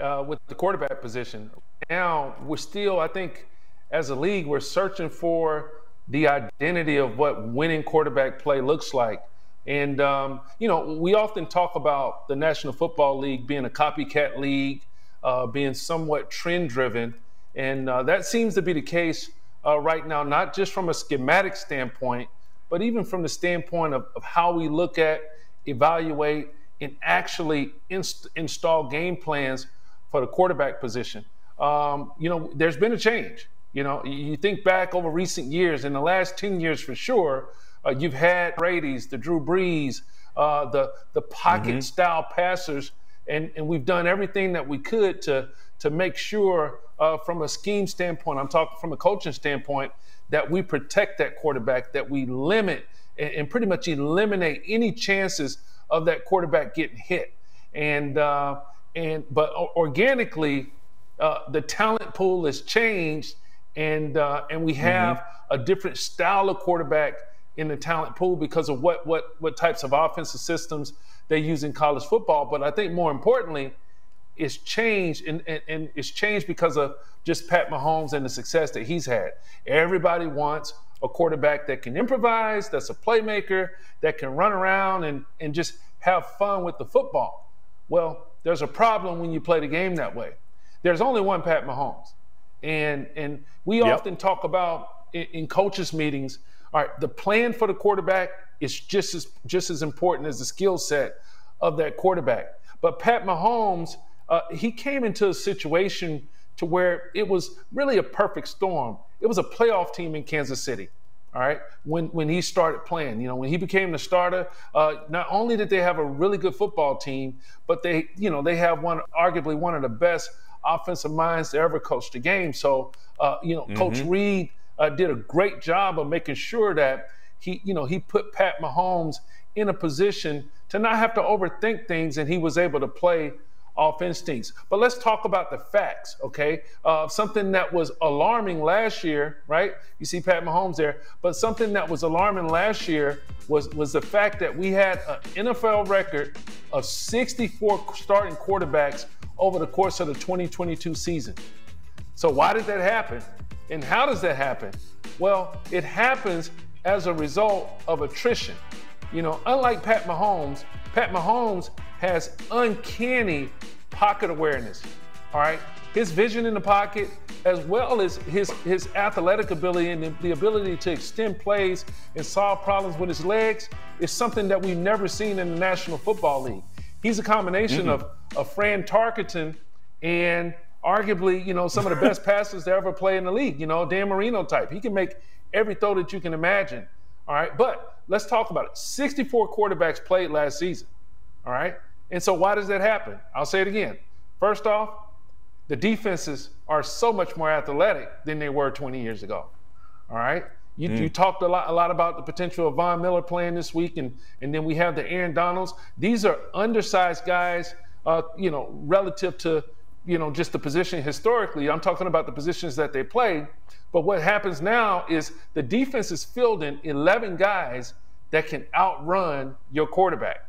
uh, with the quarterback position. Now, we're still, I think, as a league, we're searching for the identity of what winning quarterback play looks like. And, um, you know, we often talk about the National Football League being a copycat league, uh, being somewhat trend driven. And uh, that seems to be the case uh, right now, not just from a schematic standpoint, but even from the standpoint of, of how we look at, evaluate, and actually inst- install game plans for the quarterback position. Um, you know, there's been a change. You know, you think back over recent years, in the last 10 years for sure, uh, you've had Brady's, the Drew Brees, uh, the, the pocket mm-hmm. style passers, and, and we've done everything that we could to, to make sure, uh, from a scheme standpoint, I'm talking from a coaching standpoint, that we protect that quarterback, that we limit and, and pretty much eliminate any chances of that quarterback getting hit. And, uh, and but organically, uh, the talent pool has changed and uh, and we have mm-hmm. a different style of quarterback in the talent pool because of what what what types of offensive systems they use in college football. But I think more importantly, it's changed and, and, and it's changed because of just Pat Mahomes and the success that he's had. Everybody wants a quarterback that can improvise, that's a playmaker, that can run around and, and just have fun with the football. Well, there's a problem when you play the game that way. There's only one Pat Mahomes. And and we yep. often talk about in, in coaches meetings. All right, the plan for the quarterback is just as just as important as the skill set of that quarterback. But Pat Mahomes, uh, he came into a situation to where it was really a perfect storm. It was a playoff team in Kansas City. All right, when when he started playing, you know, when he became the starter, uh, not only did they have a really good football team, but they, you know, they have one arguably one of the best offensive minds to ever coach the game. So, uh, you know, mm-hmm. Coach Reid uh, did a great job of making sure that he, you know, he put Pat Mahomes in a position to not have to overthink things, and he was able to play off instincts. But let's talk about the facts, okay? Uh, something that was alarming last year, right? You see Pat Mahomes there, but something that was alarming last year was was the fact that we had an NFL record of 64 starting quarterbacks over the course of the 2022 season. So, why did that happen? And how does that happen? Well, it happens as a result of attrition. You know, unlike Pat Mahomes, Pat Mahomes has uncanny pocket awareness. All right. His vision in the pocket, as well as his, his athletic ability and the, ability to extend plays and solve problems with his legs, is something that we've never seen in the National Football League. He's a combination mm-hmm. of, of Fran Tarkenton and arguably, you know, some of the best (laughs) passers to ever play in the league, you know, Dan Marino type. He can make every throw that you can imagine. All right. But let's talk about it. 64 quarterbacks played last season. All right. And so why does that happen? I'll say it again. First off, the defenses are so much more athletic than they were 20 years ago. All right. You, mm. you, talked a lot, a lot about the potential of Von Miller playing this week, and, and then we have the Aaron Donalds. These are undersized guys, uh, you know, relative to, you know, just the position historically. I'm talking about the positions that they play. But what happens now is the defense is filled in 11 guys that can outrun your quarterback.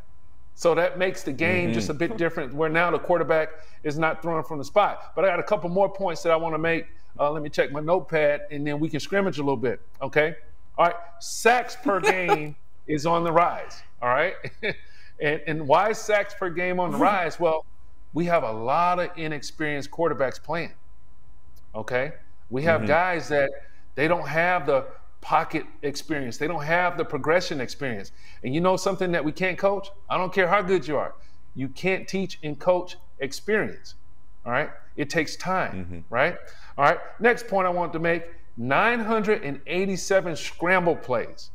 So that makes the game mm-hmm. just a bit different where now the quarterback is not thrown from the spot. But I got a couple more points that I want to make. Uh, let me check my notepad and then we can scrimmage a little bit. Okay. All right. Sacks per (laughs) game is on the rise. All right. (laughs) and, and why is sacks per game on the (laughs) rise? Well, we have a lot of inexperienced quarterbacks playing. Okay. We have mm-hmm. guys that they don't have the pocket experience. They don't have the progression experience. And you know something that we can't coach? I don't care how good you are. You can't teach and coach experience. All right? It takes time, mm-hmm. right? All right. Next point I want to make 987 scramble plays.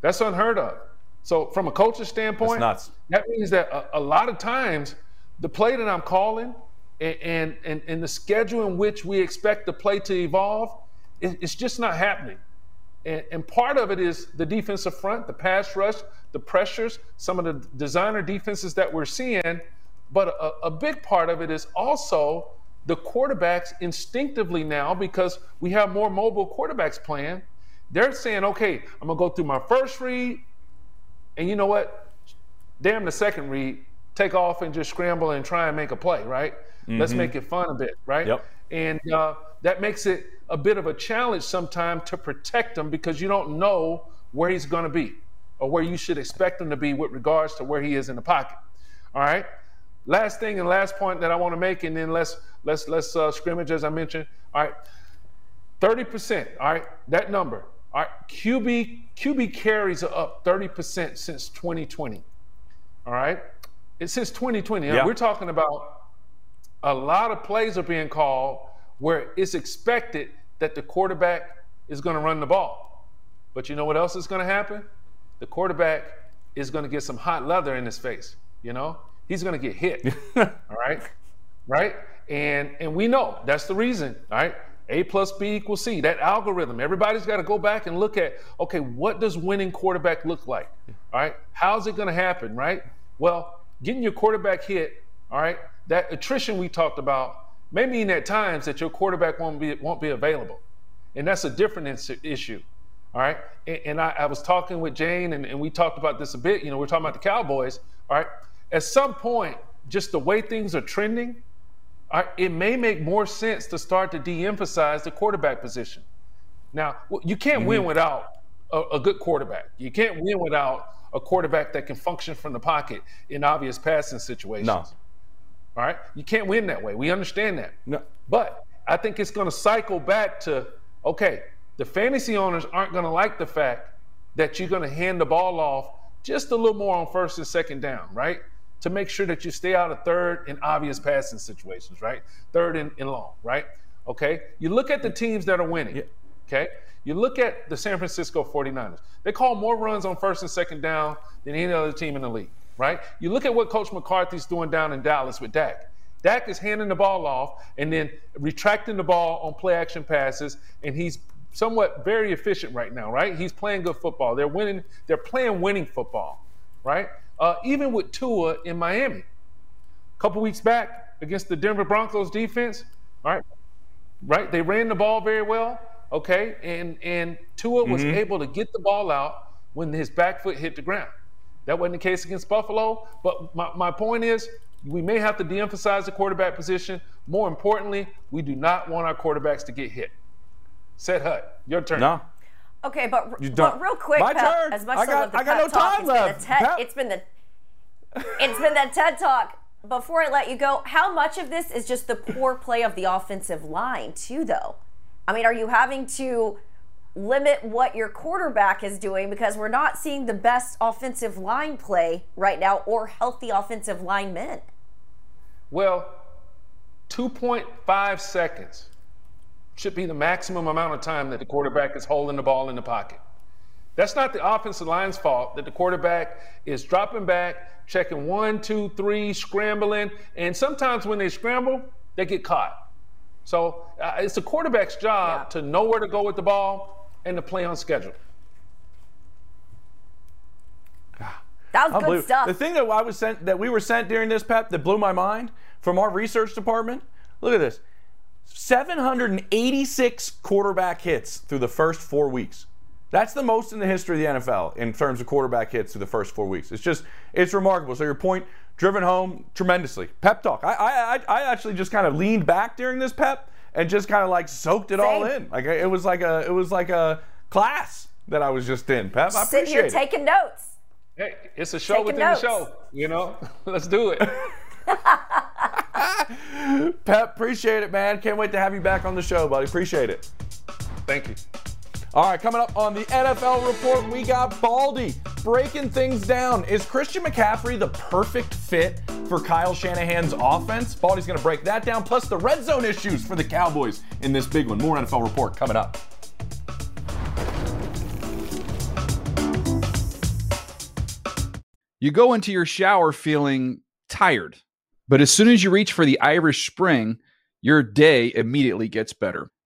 That's unheard of. So, from a coach's standpoint, that means that a, a, lot of times the play that I'm calling and, and, and the schedule in which we expect the play to evolve, it, it's just not happening. And, and, part of it is the defensive front, the pass rush, the pressures, some of the designer defenses that we're seeing. But a, a big part of it is also the quarterbacks instinctively now, because we have more mobile quarterbacks playing, they're saying, okay, I'm going to go through my first read. And you know what? Damn the second read, take off and just scramble and try and make a play, right? Mm-hmm. Let's make it fun a bit, right? Yep. And uh, that makes it a bit of a challenge sometimes to protect him because you don't know where he's going to be or where you should expect him to be with regards to where he is in the pocket. All right. Last thing and last point that I want to make, and then let's let's let's uh, scrimmage as I mentioned. All right, thirty percent. All right, that number. All right, QB QB carries are up thirty percent since 2020. All right, it's since 2020. Yeah. We're talking about a lot of plays are being called where it's expected that the quarterback is going to run the ball. But you know what else is going to happen? The quarterback is going to get some hot leather in his face. You know, he's going to get hit. (laughs) all right, right, and and we know that's the reason. All right, A plus B equals C. That algorithm. Everybody's got to go back and look at. Okay, what does winning quarterback look like? All right, how's it going to happen? Right. Well, getting your quarterback hit. All right, that attrition we talked about may mean at times that your quarterback won't be won't be available, and that's a different issue. All right, and, and I, I, was talking with Jane, and, and, we talked about this a bit. You know, we're talking about the Cowboys. All right, at some point, just the way things are trending, it may make more sense to start to de-emphasize the quarterback position. Now, you can't mm-hmm. win without a, a good quarterback. You can't win without a quarterback that can function from the pocket in obvious passing situations. No. All right. You can't win that way. We understand that. No. But I think it's going to cycle back to okay, the fantasy owners aren't going to like the fact that you're going to hand the ball off just a little more on first and second down, right? To make sure that you stay out of third in obvious passing situations, right? Third and, and long, right? Okay. You look at the teams that are winning. Yeah. Okay. You look at the San Francisco 49ers. They call more runs on first and second down than any other team in the league right? You look at what Coach McCarthy's doing down in Dallas with Dak. Dak is handing the ball off and then retracting the ball on play action passes, and he's somewhat very efficient right now, right? He's playing good football. They're winning. They're playing winning football, right? Uh, even with Tua in Miami, a couple weeks back against the Denver Broncos defense, right? Right? They ran the ball very well, okay, and and Tua was mm-hmm. able to get the ball out when his back foot hit the ground. That wasn't the case against Buffalo. But my, my point is, we may have to de emphasize the quarterback position. More importantly, we do not want our quarterbacks to get hit. Said Hut, your turn. No. Okay, but, but real quick, My Pep, turn. as much as I got- love the I got no talk, time it's left. Been the TED, it's been the it's been that TED talk. Before I let you go, how much of this is just the poor play of the offensive line, too? Though, I mean, are you having to limit what your quarterback is doing because we're not seeing the best offensive line play right now or healthy offensive linemen? Well, 2.5 seconds should be the maximum amount of time that the quarterback is holding the ball in the pocket. That's not the offensive line's fault that the quarterback is dropping back, checking one, two, three, scrambling, and sometimes when they scramble, they get caught. So uh, it's the quarterback's job to know where to go with the ball and to play on schedule. That was good stuff. The thing that I was sent that we were sent during this pep that blew my mind from our research department. Look at this. 786 quarterback hits through the first 4 weeks. That's the most in the history of the NFL in terms of quarterback hits through the first 4 weeks. It's just it's remarkable. So your point driven home tremendously. Pep talk. I I I- I actually just kind of leaned back during this pep and just kind of like soaked it all in. Like it was like a it was like a class that I was just in. Pep, I Sit appreciate here it. taking notes. Hey, it's a show Taking within notes. the show, you know? (laughs) Let's do it. (laughs) Pep, appreciate it, man. Can't wait to have you back on the show, buddy. Appreciate it. Thank you. All right, coming up on the NFL report, we got Baldy breaking things down. Is Christian McCaffrey the perfect fit for Kyle Shanahan's offense? Baldy's going to break that down, plus the red zone issues for the Cowboys in this big one. More NFL report coming up. You go into your shower feeling tired, but as soon as you reach for the Irish Spring, your day immediately gets better.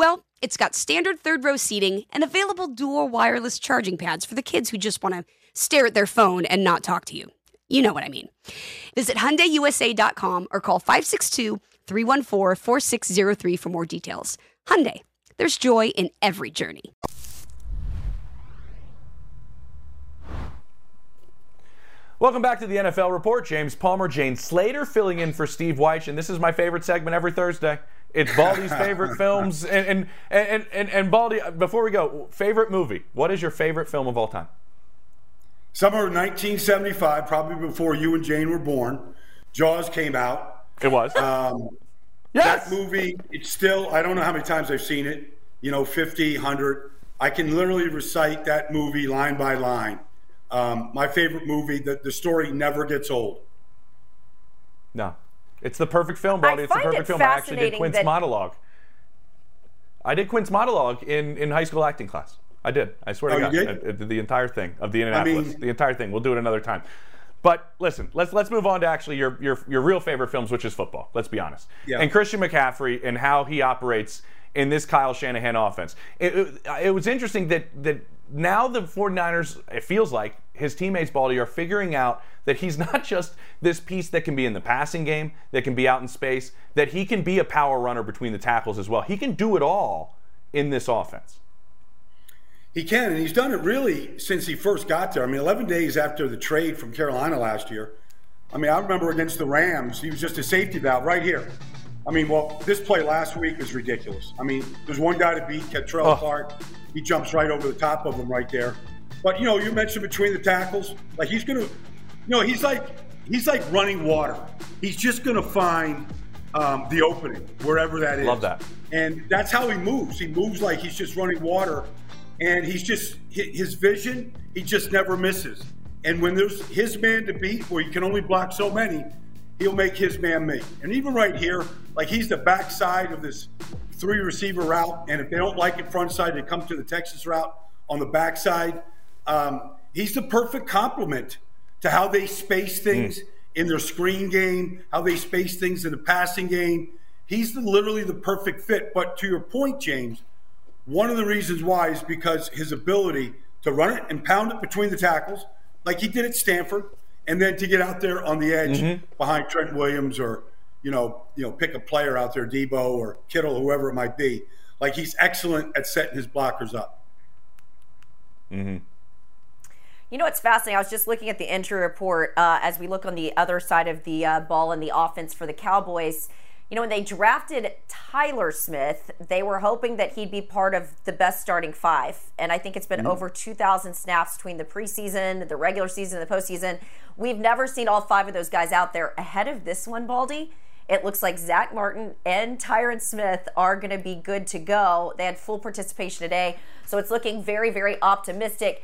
Well, it's got standard third row seating and available dual wireless charging pads for the kids who just want to stare at their phone and not talk to you. You know what I mean. Visit HyundaiUSA.com or call 562-314-4603 for more details. Hyundai, there's joy in every journey. Welcome back to the NFL report. James Palmer, Jane Slater filling in for Steve Wyche, and this is my favorite segment every Thursday. It's Baldy's favorite (laughs) films, and and, and and and Baldy. Before we go, favorite movie. What is your favorite film of all time? Summer of 1975, probably before you and Jane were born, Jaws came out. It was. Um, yes. That movie, it's still, I don't know how many times I've seen it, you know, 50, 100. I can literally recite that movie line by line. Um, my favorite movie, the, the story never gets old. No, it's the perfect film, Baldy. I It's the perfect it film. I actually did fascinating Quint's that- monologue. I did Quint's monologue in, in high school acting class. I did. I swear Oh, to you God, did? I- I did the entire thing of the Indianapolis. mean- the entire thing. We'll do it another time. But listen, let's let's move on to actually your your your real favorite films, which is football. Let's be honest. Yeah. And Christian McCaffrey and how he operates in this Kyle Shanahan offense. It, it, it was interesting that that now the 49ers, it feels like his teammates, Baldy, are figuring out that he's (laughs) not just this piece that can be in the passing game, that can be out in space, that he can be a power runner between the tackles as well. He can do it all in this offense. He can, and he's done it really since he first got there. I mean, 11 days after the trade from Carolina last year. I mean, I remember against the Rams, he was just a safety valve right here. I mean, well, this play last week is ridiculous. I mean, there's one guy to beat, Kei'Trel Oh. Clark. He jumps right over the top of him right there. But you know, you mentioned between the tackles, like he's gonna, you know, he's like he's like running water. He's just gonna find um, the opening wherever that is. Love that. And that's how he moves. He moves like he's just running water, and he's just his vision. He just never misses. And when there's his man to beat, where you can only block so many, he'll make his man make. And even right here, like he's the backside of this three receiver route, and if they don't like it front side, they come to the Texas route on the backside. Um, he's the perfect complement to how they space things mm. in their screen game, how they space things in the passing game. He's the, literally the perfect fit. But to your point, James, one of the reasons why is because his ability to run it and pound it between the tackles, like he did at Stanford, and then to get out there on the edge mm-hmm. behind Trent Williams or you know, you know, pick a player out there, Deebo or Kittle, whoever it might be. Like he's excellent at setting his blockers up. Mm-hmm. You know what's fascinating? I was just looking at the injury report uh, as we look on the other side of the uh, ball in the offense for the Cowboys. You know, when they drafted Tyler Smith, they were hoping that he'd be part of the best starting five. And I think it's been mm-hmm. over 2,000 snaps between the preseason, the regular season, and the postseason. We've never seen all five of those guys out there ahead of this one, Baldy. It looks like Zack Martin and Tyron Smith are going to be good to go. They had full participation today, so it's looking very, very optimistic.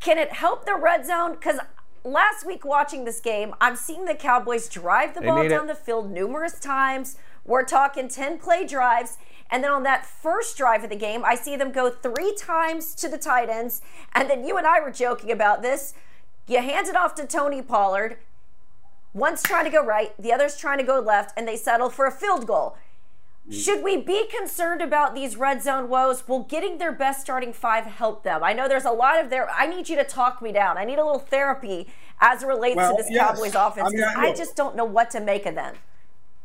Can it help the red zone? Because last week watching this game, I'm seeing the Cowboys drive the ball down it. the field numerous times. We're talking 10 play drives. And then on that first drive of the game, I see them go three times to the tight ends. And then you and I were joking about this. You hand it off to Tony Pollard. One's trying to go right, the other's trying to go left, and they settle for a field goal. Should we be concerned about these red zone woes? Will getting their best starting five help them? I know there's a lot of there. I need you to talk me down. I need a little therapy as it relates well, to this yes. Cowboys offense. I, mean, I, I, just don't know what to make of them.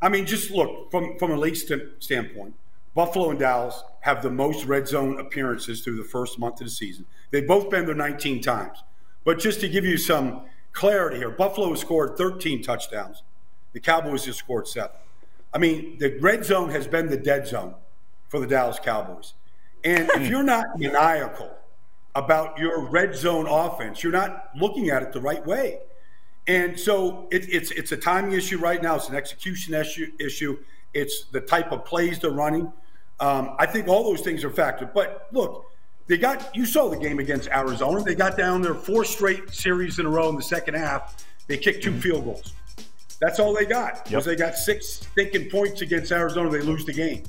I mean, just look from from a league st- standpoint. Buffalo and Dallas have the most red zone appearances through the first month of the season. They've both been there 19 times. But just to give you some clarity here. Buffalo has scored 13 touchdowns. The Cowboys just scored seven. I mean, the red zone has been the dead zone for the Dallas Cowboys. And if you're not maniacal about your red zone offense, you're not looking at it the right way. And so it, it's it's a timing issue right now. It's an execution issue. issue. It's the type of plays they're running. Um, I think all those things are factored. But look, they got you saw the game against Arizona. They got down their four straight series in a row in the second half. They kicked 2 mm-hmm. field goals. That's all they got. Yep. Was they got six stinking points against Arizona. They lose the game.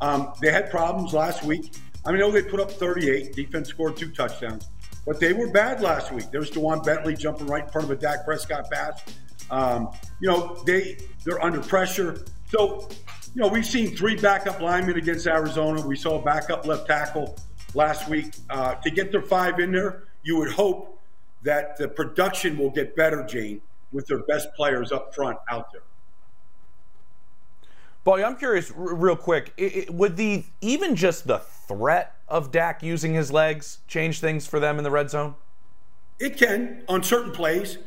Um, they had problems last week. I mean, know they put up 38. Defense scored two touchdowns, but they were bad last week. There was Ja'Whaun Bentley jumping right in front of a Dak Prescott pass. Um, you know, they they're under pressure. So, you know, we've seen three backup linemen against Arizona. We saw a backup left tackle last week. Uh, to get their five in there, you would hope that the production will get better, Jane, with their best players up front out there. Boy, I'm curious, r- real quick. It, it, would the even just the threat of Dak using his legs change things for them in the red zone? It can on certain plays.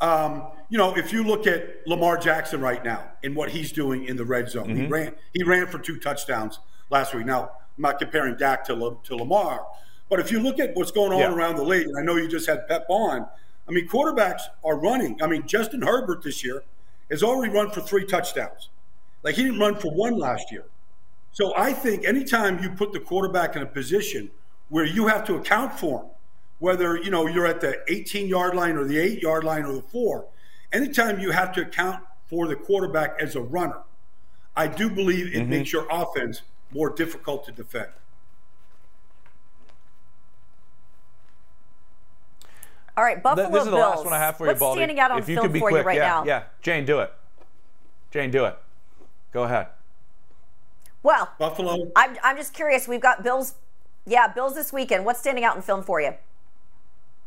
Um, you know, if you look at Lamar Jackson right now and what he's doing in the red zone, mm-hmm. he ran he ran for two touchdowns last week. Now, I'm not comparing Dak to, to Lamar. But if you look at what's going on yeah. around the league, and I know you just had Pep on, I mean, quarterbacks are running. I mean, Justin Herbert this year has already run for three touchdowns. Like he didn't run for one last year. So I think anytime you put the quarterback in a position where you have to account for him, whether you know you're at the 18 yard line or the 8 yard line or the 4, anytime you have to account for the quarterback as a runner, I do believe it mm-hmm. makes your offense more difficult to defend. All right, Buffalo This is the Bills. last one I have for you, What's Baldy. standing out on if you film could be for quick, you right yeah, now? Yeah, Jane, do it. Jane, do it. Go ahead. Well, Buffalo. I'm, I'm just curious. We've got Bills. Yeah, Bills this weekend. What's standing out in film for you?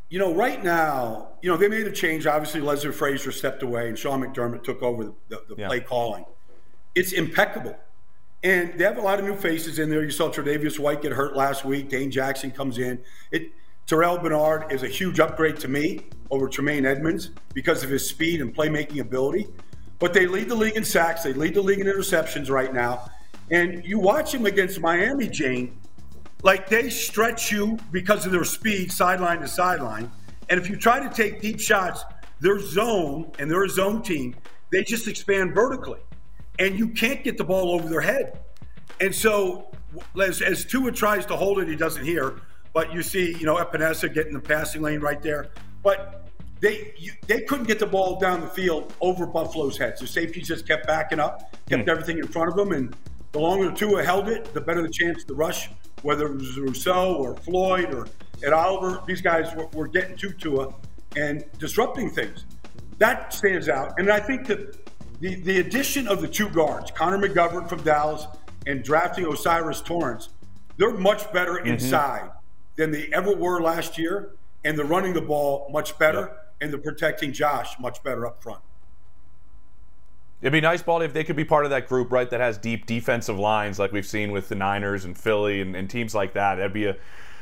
You know, right now, you know, they made a change. Obviously, Leslie Frazier stepped away and Sean McDermott took over the, the, the yeah. play calling. It's impeccable. And they have a lot of new faces in there. You saw Tre'Davious White get hurt last week. Dane Jackson comes in. It Terrell Bernard is a huge upgrade to me over Tremaine Edmunds because of his speed and playmaking ability. But they lead the league in sacks. They lead the league in interceptions right now. And you watch him against Miami, Jane, like they stretch you because of their speed sideline to sideline. And if you try to take deep shots, their zone and their zone team, they just expand vertically and you can't get the ball over their head. And so, as, as Tua tries to hold it, he doesn't hear. But you see, you know, Epenesa getting the passing lane right there. But they you, they couldn't get the ball down the field over Buffalo's heads. The safeties just kept backing up, kept mm. everything in front of them, and The longer Tua held it, the better the chance the rush, whether it was Rousseau or Floyd or Ed Oliver. These guys were, were getting to Tua and disrupting things. That stands out. And I think that the, the addition of the two guards, Connor McGovern from Dallas and drafting O'Cyrus Torrence, they're much better mm-hmm. inside than they ever were last year. And they're running the ball much better, and they're protecting Josh much better up front. It'd be nice, Baldy, if they could be part of that group, right, that has deep defensive lines like we've seen with the Niners and Philly and, and teams like that. That'd be a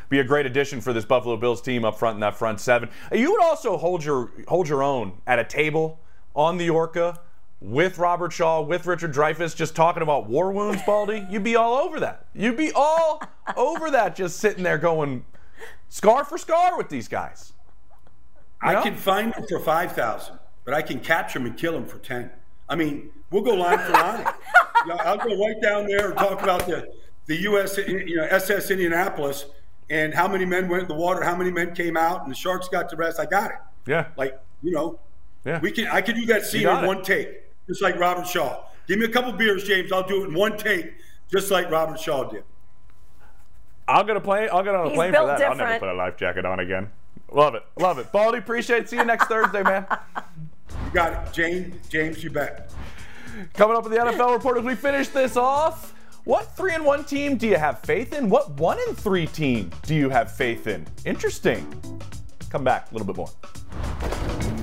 be a great addition for this Buffalo Bills team up front in that front seven. You would also hold your hold your own at a table on the Orca with Robert Shaw, with Richard Dreyfuss, just talking about war wounds, Baldy. You'd be all over that. You'd be all over that, just sitting there going scar for scar with these guys. You know? I can find them for five thousand, but I can capture them and kill them for ten. I mean, we'll go line for line. (laughs) I'll go right down there and talk about the the U.S. you know SS Indianapolis and how many men went in the water, how many men came out, and the Sharks got to rest. I got it. Yeah. Like you know, yeah. We can. I can do that scene in one take, just like Robert Shaw. Give me a couple beers, James. I'll do it in one take, just like Robert Shaw did. I'm gonna play. I'll get on a He's plane for that. Different. I'll never put a life jacket on again. Love it. Love it. Baldy, appreciate it. See you next Thursday, man. You got it. James, James, you bet. Coming up with the NFL report as we finish this off. What three and one team do you have faith in? What one and three team do you have faith in? Interesting. Come back a little bit more.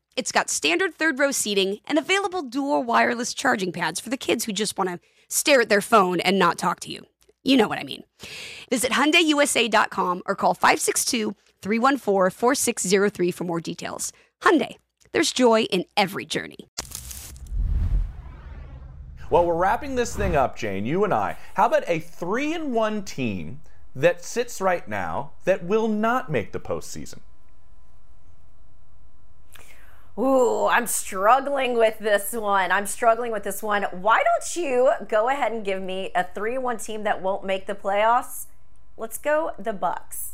it's got standard third row seating and available dual wireless charging pads for the kids who just want to stare at their phone and not talk to you. You know what I mean. Visit HyundaiUSA.com or call 562-314-4603 for more details. Hyundai, there's joy in every journey. Well, we're wrapping this thing up, Jane, you and I. How about a three-in-one team that sits right now that will not make the postseason? Ooh, I'm struggling with this one. I'm struggling with this one. Why don't you go ahead and give me a 3-1 team that won't make the playoffs? Let's go the Bucs.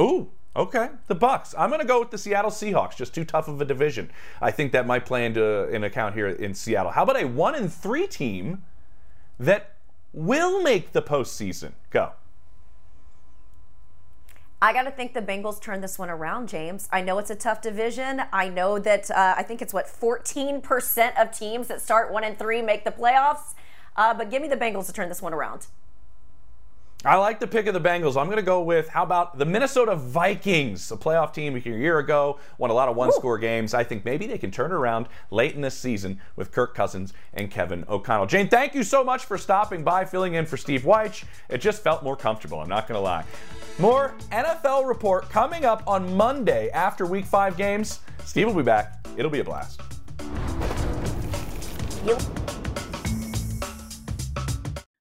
Ooh, Okay, the Bucs. I'm going to go with the Seattle Seahawks. Just too tough of a division. I think that might play into an account here in Seattle. How about a one and three team that will make the postseason? Go. I got to think the Bengals turn this one around, James. I know it's a tough division. I know that uh, I think it's what 14% of teams that start one and three make the playoffs. Uh, but give me the Bengals to turn this one around. I like the pick of the Bengals. I'm going to go with how about the Minnesota Vikings, a playoff team a year ago, won a lot of one-score games. I think maybe they can turn around late in this season with Kirk Cousins and Kevin O'Connell. Jane, thank you so much for stopping by, filling in for Steve Wyche. It just felt more comfortable. I'm not going to lie. More NFL report coming up on Monday after Week Five games. Steve will be back. It'll be a blast. Yep.